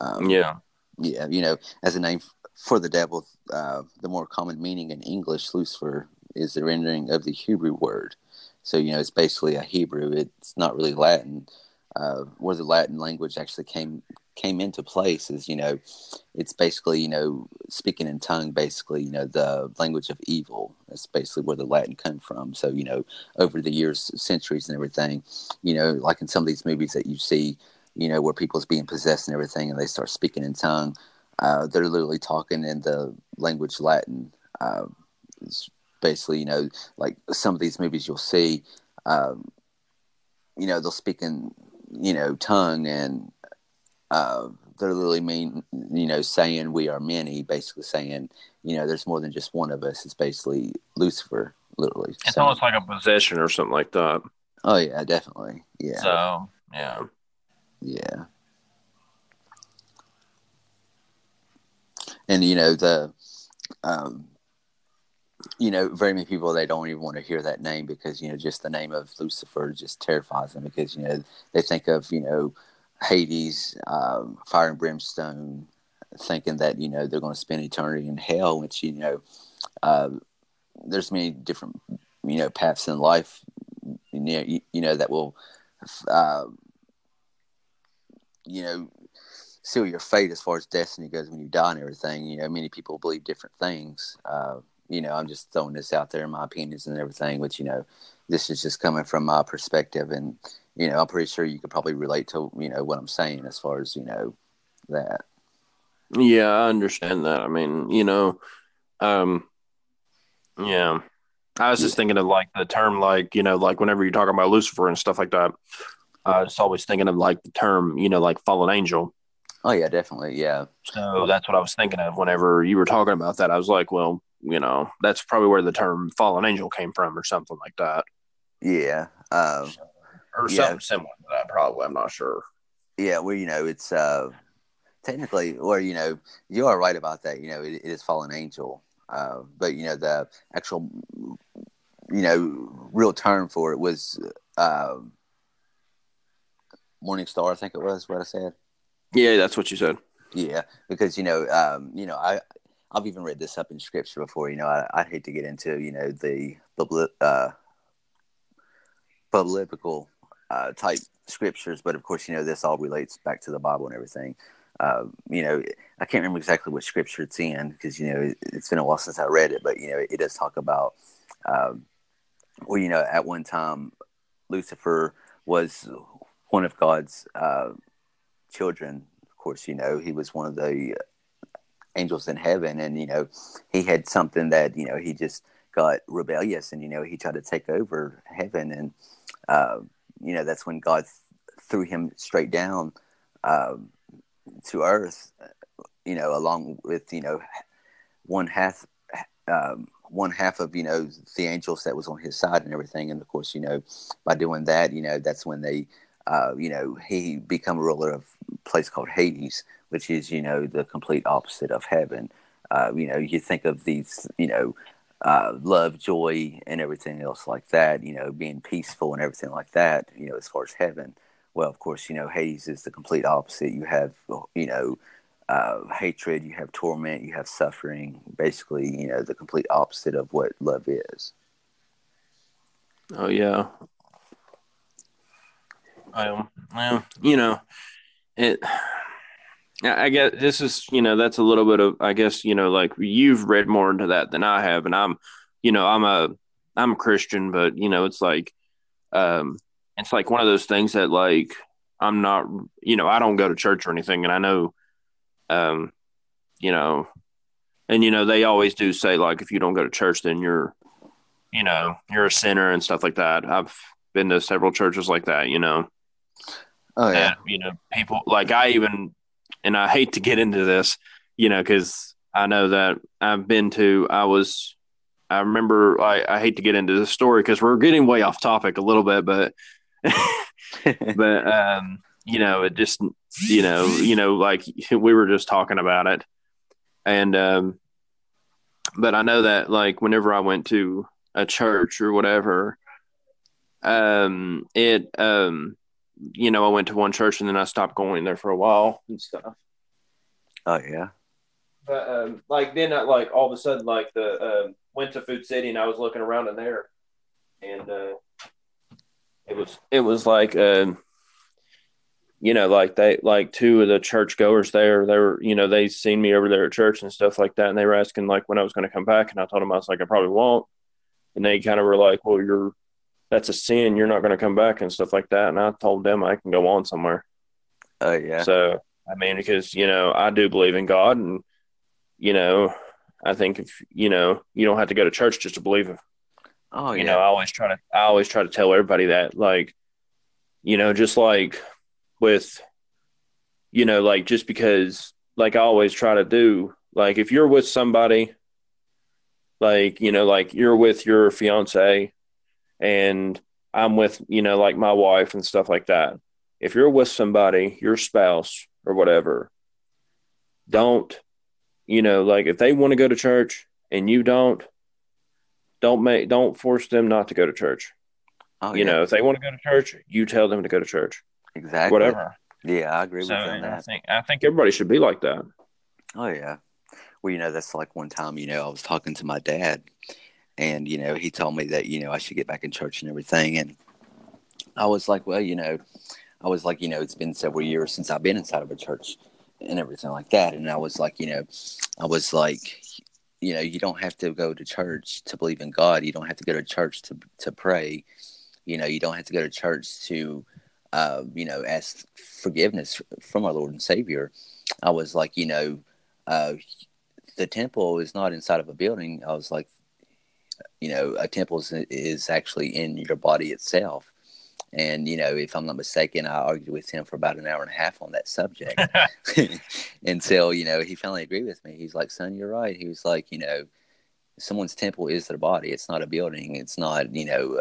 Um, yeah. Yeah, you know, as a name for the devil, uh, the more common meaning in English, Lucifer is the rendering of the Hebrew word. So you know, it's basically a Hebrew. It's not really Latin. Uh, where the Latin language actually came came into place is you know, it's basically you know speaking in tongue. Basically, you know, the language of evil. That's basically where the Latin came from. So you know, over the years, centuries, and everything, you know, like in some of these movies that you see, you know, where people's being possessed and everything, and they start speaking in tongue uh, they're literally talking in the language Latin. Uh, it's basically, you know, like some of these movies you'll see, um, you know, they'll speak in, you know, tongue and uh, they're literally mean, you know, saying we are many, basically saying, you know, there's more than just one of us. It's basically Lucifer, literally. It's saying. almost like a possession or something like that. Oh yeah, definitely. Yeah. So yeah. Yeah. And you know the, um, you know, very many people they don't even want to hear that name because you know just the name of Lucifer just terrifies them because you know they think of you know Hades, um, fire and brimstone, thinking that you know they're going to spend eternity in hell, which you know uh, there's many different you know paths in life, you know, you, you know that will, uh, you know, seal your fate as far as destiny goes when you die and everything. You know, many people believe different things. Uh, you know, I'm just throwing this out there, in my opinions and everything, which you know, this is just coming from my perspective, and you know, I'm pretty sure you could probably relate to you know what I'm saying as far as you know that. Yeah, I understand that. I mean, you know, um, yeah. I was just thinking of like the term, like, you know, like whenever you're talking about Lucifer and stuff like that, I was always thinking of like the term, you know, like fallen angel. Oh, yeah, definitely. Yeah. So that's what I was thinking of whenever you were talking about that. I was like, well, you know, that's probably where the term fallen angel came from or something like that. Yeah. Um, or yeah. something similar to that, probably. I'm not sure. Yeah. Well, you know, it's uh, technically, or, you know, you are right about that. You know, it, it is fallen angel. Uh, but you know the actual you know real term for it was uh, Morning Star. I think it was what I said. Yeah, that's what you said. Yeah, because you know, um, you know, I I've even read this up in scripture before. You know, I I hate to get into you know the the uh, biblical uh, type scriptures, but of course, you know, this all relates back to the Bible and everything. Uh, you know, I can't remember exactly what scripture it's in because you know it, has been a while since I read it, but you know it, it does talk about, um, well, you know, at one time Lucifer was one of God's uh, children. Of course, you know he was one of the angels in heaven, and you know he had something that you know he just got rebellious, and you know he tried to take over heaven, and uh, you know that's when God threw him straight down. Um, to Earth, you know, along with you know one half um, one half of you know the angels that was on his side and everything, and of course, you know, by doing that, you know, that's when they, uh, you know, he become a ruler of a place called Hades, which is you know the complete opposite of heaven. Uh, you know, you think of these, you know, uh, love, joy, and everything else like that. You know, being peaceful and everything like that. You know, as far as heaven. Well, of course, you know, Hades is the complete opposite. You have, you know, uh, hatred, you have torment, you have suffering. Basically, you know, the complete opposite of what love is. Oh yeah. Um, well, you know, it. I guess this is, you know, that's a little bit of, I guess, you know, like you've read more into that than I have, and I'm, you know, I'm a, I'm a Christian, but you know, it's like, um, it's like one of those things that like I'm not, you know, I don't go to church or anything, and I know, um, you know, and you know they always do say like if you don't go to church, then you're, you know, you're a sinner and stuff like that. I've been to several churches like that, you know. Oh yeah. And, you know, people like I even, and I hate to get into this, you know, because I know that I've been to. I was I remember I, I hate to get into this story because we're getting way off topic a little bit, but [LAUGHS] but um, you know, it just you know, you know, like we were just talking about it, and um, but I know that like whenever I went to a church or whatever, um, it um, you know, I went to one church and then I stopped going there for a while and stuff. Oh yeah. But um, like then, I, like all of a sudden, like the um, went to Food City and I was looking around in there, and uh, it was it was like uh, you know like they like two of the church goers there they were you know they seen me over there at church and stuff like that and they were asking like when I was going to come back and I told them I was like I probably won't and they kind of were like well you're that's a sin. You're not going to come back and stuff like that. And I told them I can go on somewhere. Oh yeah. So I mean because you know I do believe in God and you know I think if you know you don't have to go to church just to believe Oh, you know, I always try to I always try to tell everybody that like you know, just like with you know, like just because like I always try to do like if you're with somebody like, you know, like you're with your fiance and I'm with, you know, like my wife and stuff like that. if you're with somebody, your spouse or whatever, don't, you know, like if they want to go to church and you don't, don't make, don't force them not to go to church. Oh, you yeah. know, if they want to go to church, you tell them to go to church. Exactly. Whatever. Yeah, I agree so, with that. I think I think everybody should be like that. Oh yeah. Well, you know, that's like one time, you know, I was talking to my dad and, you know, he told me that, you know, I should get back in church and everything. And I was like, well, you know, I was like, you know, it's been several years since I've been inside of a church and everything like that. And I was like, you know, I was like, you know, you don't have to go to church to believe in God. You don't have to go to church to to pray. You know, you don't have to go to church to, uh, you know, ask forgiveness from our Lord and Savior. I was like, you know, uh, the temple is not inside of a building. I was like, you know, a temple is, is actually in your body itself. And, you know, if I'm not mistaken, I argued with him for about an hour and a half on that subject [LAUGHS] [LAUGHS] until, you know, he finally agreed with me. He's like, son, you're right. He was like, you know, someone's temple is their body. It's not a building. It's not, you know,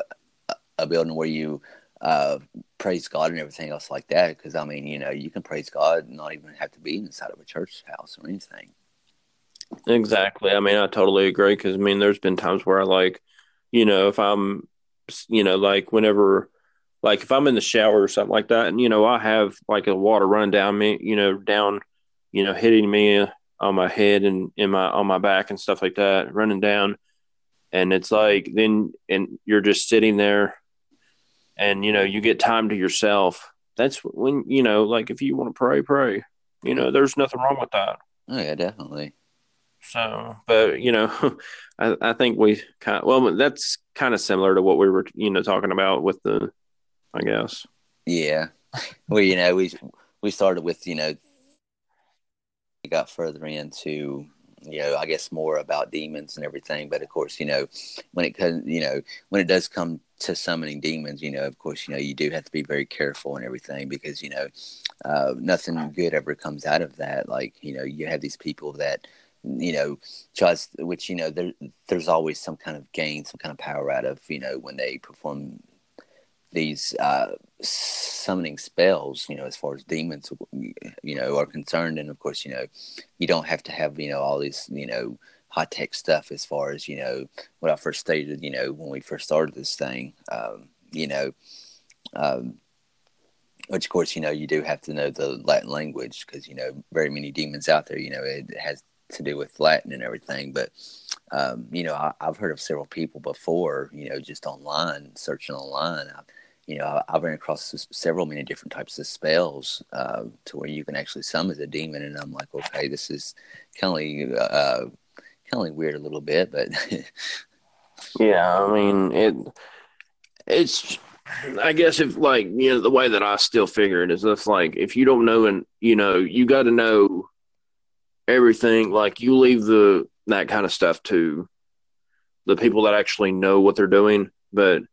a, a building where you uh, praise God and everything else like that. Because, I mean, you know, you can praise God and not even have to be inside of a church house or anything. Exactly. I mean, I totally agree because I mean, there's been times where I like, you know, if I'm, you know, like whenever, like if I'm in the shower or something like that, and you know, I have like a water running down me, you know, down, you know, hitting me on my head and in my on my back and stuff like that, running down, and it's like then and you're just sitting there, and you know, you get time to yourself. That's when you know, like if you want to pray, pray. You know, there's nothing wrong with that. Oh yeah, definitely. So, but you know, I, I think we kind of, well, that's kind of similar to what we were, you know, talking about with the, I guess. Yeah. Well, you know, we, we started with, you know, we got further into, you know, I guess more about demons and everything. But of course, you know, when it comes, you know, when it does come to summoning demons, you know, of course, you know, you do have to be very careful and everything because, you know, uh, nothing good ever comes out of that. Like, you know, you have these people that, you know, tries which you know there there's always some kind of gain, some kind of power out of you know when they perform these uh, summoning spells. You know, as far as demons, you know, are concerned, and of course, you know, you don't have to have you know all these you know high tech stuff as far as you know what I first stated. You know, when we first started this thing, um, you know. Um, which of course you know you do have to know the latin language because you know very many demons out there you know it has to do with Latin and everything. But um, you know, I, have heard of several people before. You know, just online, searching online. I, you know, I, have run across several many different types of spells uh, to where you can actually summon a demon, and I'm like, okay, this is kind of uh, kind of weird a little bit, but [LAUGHS] yeah, I mean it. It's I guess if like you know the way that I still figure it is if like if you don't know and you know you got to know everything like you leave the that kind of stuff to the people that actually know what they're doing but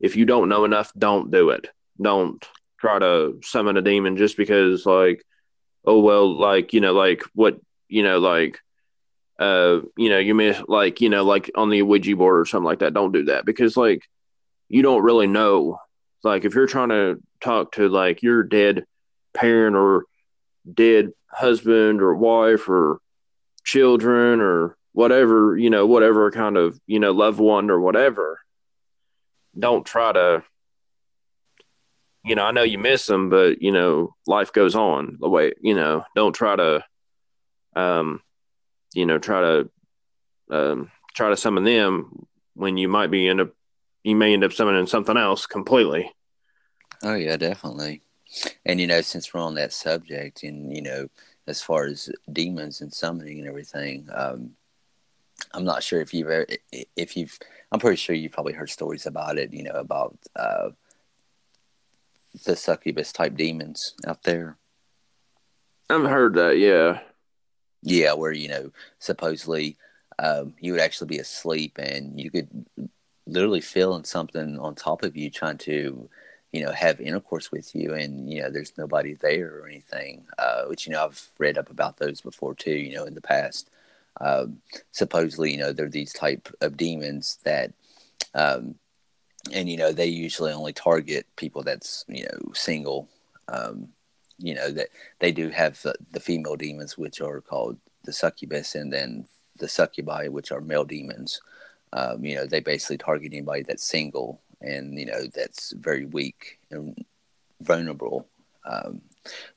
if you don't know enough don't do it. Don't try to summon a demon just because like oh well like you know like what you know like uh you know you miss like you know like on the ouija board or something like that don't do that because like you don't really know. Like if you're trying to talk to like your dead parent or dead husband or wife or children or whatever, you know, whatever kind of, you know, loved one or whatever, don't try to, you know, I know you miss them, but, you know, life goes on the way, you know, don't try to, um, you know, try to, um, try to summon them when you might be end up, you may end up summoning something else completely. Oh yeah, definitely. And you know, since we're on that subject, and you know, as far as demons and summoning and everything, um, I'm not sure if you've ever, if you've, I'm pretty sure you've probably heard stories about it. You know, about uh, the succubus type demons out there. I've heard that. Yeah. Yeah, where you know, supposedly, um, you would actually be asleep and you could literally feeling something on top of you trying to you know, have intercourse with you and, you know, there's nobody there or anything, uh, which, you know, I've read up about those before too, you know, in the past. Um, supposedly, you know, they're these type of demons that, um, and, you know, they usually only target people that's, you know, single, Um, you know that they do have the, the female demons, which are called the succubus, and then the succubi, which are male demons. Um, you know, they basically target anybody that's single and you know that's very weak and vulnerable. Um,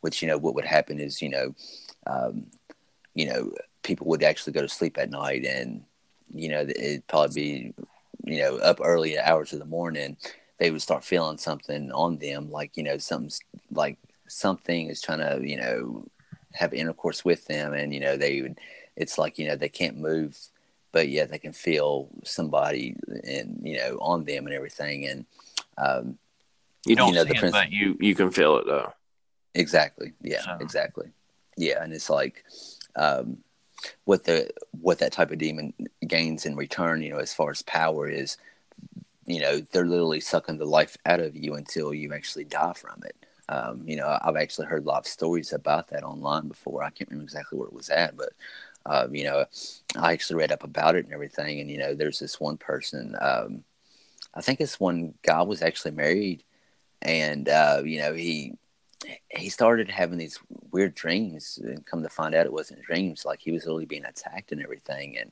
which you know what would happen is you know, um, you know people would actually go to sleep at night and you know it'd probably be you know up early hours of the morning they would start feeling something on them like you know something's like something is trying to you know have intercourse with them and you know they would it's like you know they can't move but yet they can feel somebody and you know on them and everything. And um, you don't you know, the prince- it, you you can feel it though. Exactly. Yeah so. exactly. Yeah and it's like um, what the what that type of demon gains in return you know as far as power is you know they're literally sucking the life out of you until you actually die from it. Um, you know i've actually heard a lot of stories about that online before. I can't remember exactly where it was at but you know i actually read up about it and everything. And you know there's this one person um, i think this one guy was actually married. And uh, you know he he started having these weird dreams and come to find out it wasn't dreams. Like he was literally being attacked and everything. And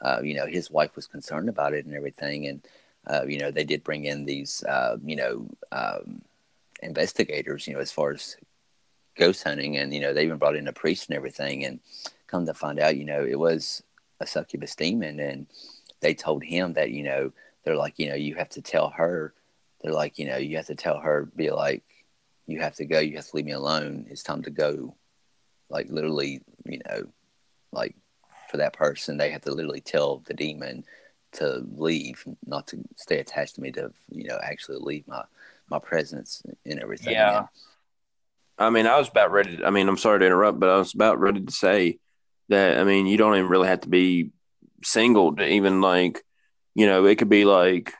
uh, you know his wife was concerned about it and everything. And uh, you know they did bring in these uh, you know um, investigators you know as far as ghost hunting. And you know they even brought in a priest and everything. And come to find out you know it was a succubus demon and they told him that you know they're like you know you have to tell her they're like you know you have to tell her be like you have to go. You have to leave me alone. It's time to go. Like literally, you know, like for that person, they have to literally tell the demon to leave, not to stay attached to me. To you know, actually leave my my presence and everything. Yeah. I mean, I was about ready. To, I mean, I'm sorry to interrupt, but I was about ready to say that. I mean, you don't even really have to be single to even like, you know, it could be like,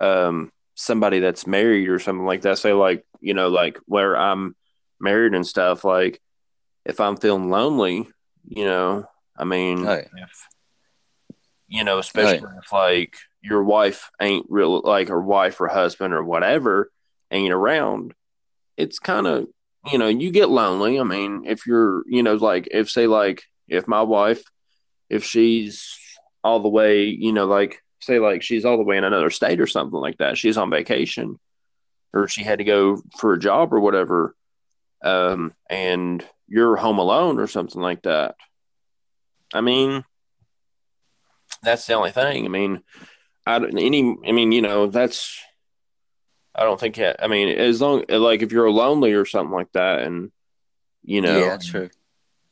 um, somebody that's married or something like that. Say like, you know, like where I'm married and stuff, like if I'm feeling lonely, you know, I mean, if, you know, especially if like your wife ain't real, like her wife or husband or whatever ain't around, it's kind of, you know, you get lonely. I mean, if you're, you know, like if say like if my wife, if she's all the way, you know, like say like she's all the way in another state or something like that, she's on vacation or she had to go for a job or whatever, um, and you're home alone or something like that. I mean, that's the only thing. I mean, I don't any. I mean, you know, that's. I don't think. I mean, as long like if you're lonely or something like that, and you know, yeah, true.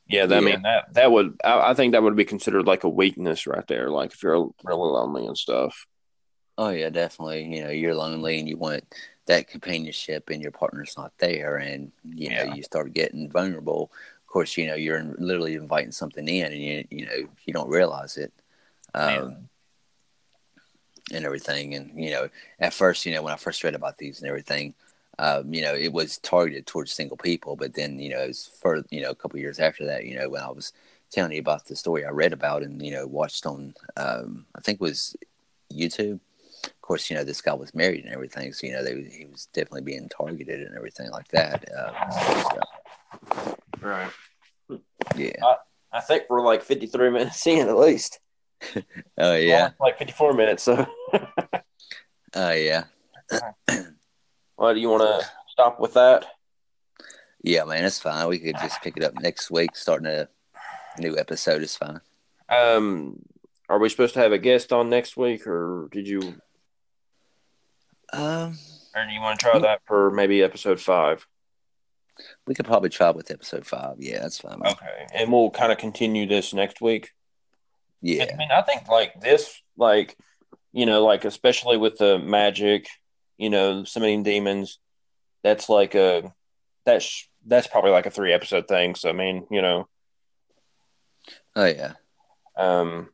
Yeah, that, yeah. I mean that that would I, I, think that would be considered like a weakness right there. Like if you're really lonely and stuff. Oh yeah, definitely. You know, you're lonely and you want that companionship, and your partner's not there, and you know you start getting vulnerable. Of course, you know you're literally inviting something in, and you you know you don't realize it. Um, and everything, and you know, at first, you know, when I first read about these and everything, um, you know, it was targeted towards single people. But then, you know, as for you know, a couple years after that, you know, when I was telling you about the story I read about and you know watched on, um, I think was YouTube. Of course, you know, this guy was married and everything, so you know, they, he was definitely being targeted and everything like that. Uh, so. Right. Yeah. I, I, think we're like 53 minutes in at least. [LAUGHS] oh yeah. like 54 minutes. So. Oh uh, yeah. [CLEARS THROAT] [CLEARS THROAT] Well, do you want to stop with that? Yeah, man, it's fine. We could just pick it up next week, starting a new episode is fine. Um, are we supposed to have a guest on next week, or did you? Um, or do you want to try that for maybe episode five? We could probably try with episode five. Yeah, that's fine. Man. Okay, and we'll kind of continue this next week. Yeah, I mean, I think like this, like you know, like especially with the magic you know, summoning demons. That's like a that's that's probably like a three episode thing. So I mean, you know. Oh yeah. Um.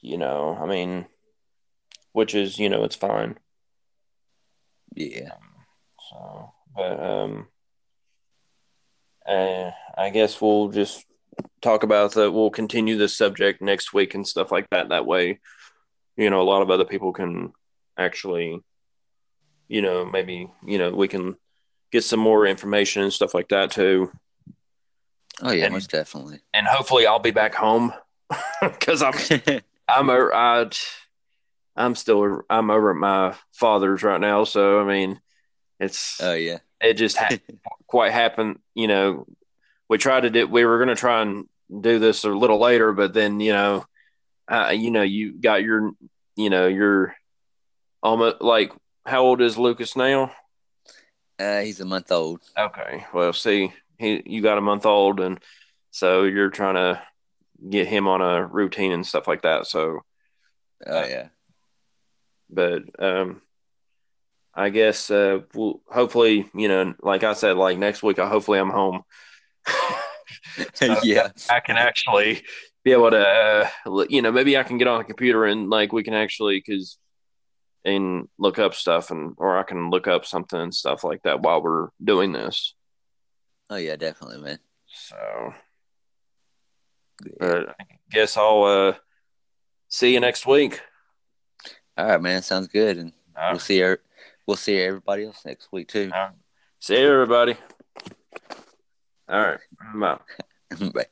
You know, I mean, which is you know it's fine. Yeah. so, but um, uh, I guess we'll just talk about that. We'll continue this subject next week and stuff like that. That way, you know, a lot of other people can actually, you know, maybe, you know, we can get some more information and stuff like that too. Oh yeah, And- most definitely. And hopefully, I'll be back home [LAUGHS] because I'm [LAUGHS] I'm I'm still I'm over at my father's right now. So I mean, it's oh yeah. it just ha- [LAUGHS] quite happened. You know, we tried to do. We were going to try and do this a little later, but then you know, uh, you know, you got your, you know, your almost like how old is Lucas now? Uh, he's a month old. Okay, well, see, he you got a month old, and so you're trying to get him on a routine and stuff like that. So, Oh yeah. but um, I guess uh, we'll, hopefully, you know, like I said, like next week, I hopefully I'm home. So- [LAUGHS] yeah. I can actually be able to, uh, you know, maybe I can get on the computer and like we can actually, cause, and look up stuff and, or I can look up something and stuff like that while we're doing this. Oh yeah, definitely, man. So, but I guess I'll, uh, see you next week. All right, man. Sounds good, and All we'll see er- we'll see everybody else next week too. See you, everybody. All right. Bye. [LAUGHS] Bye.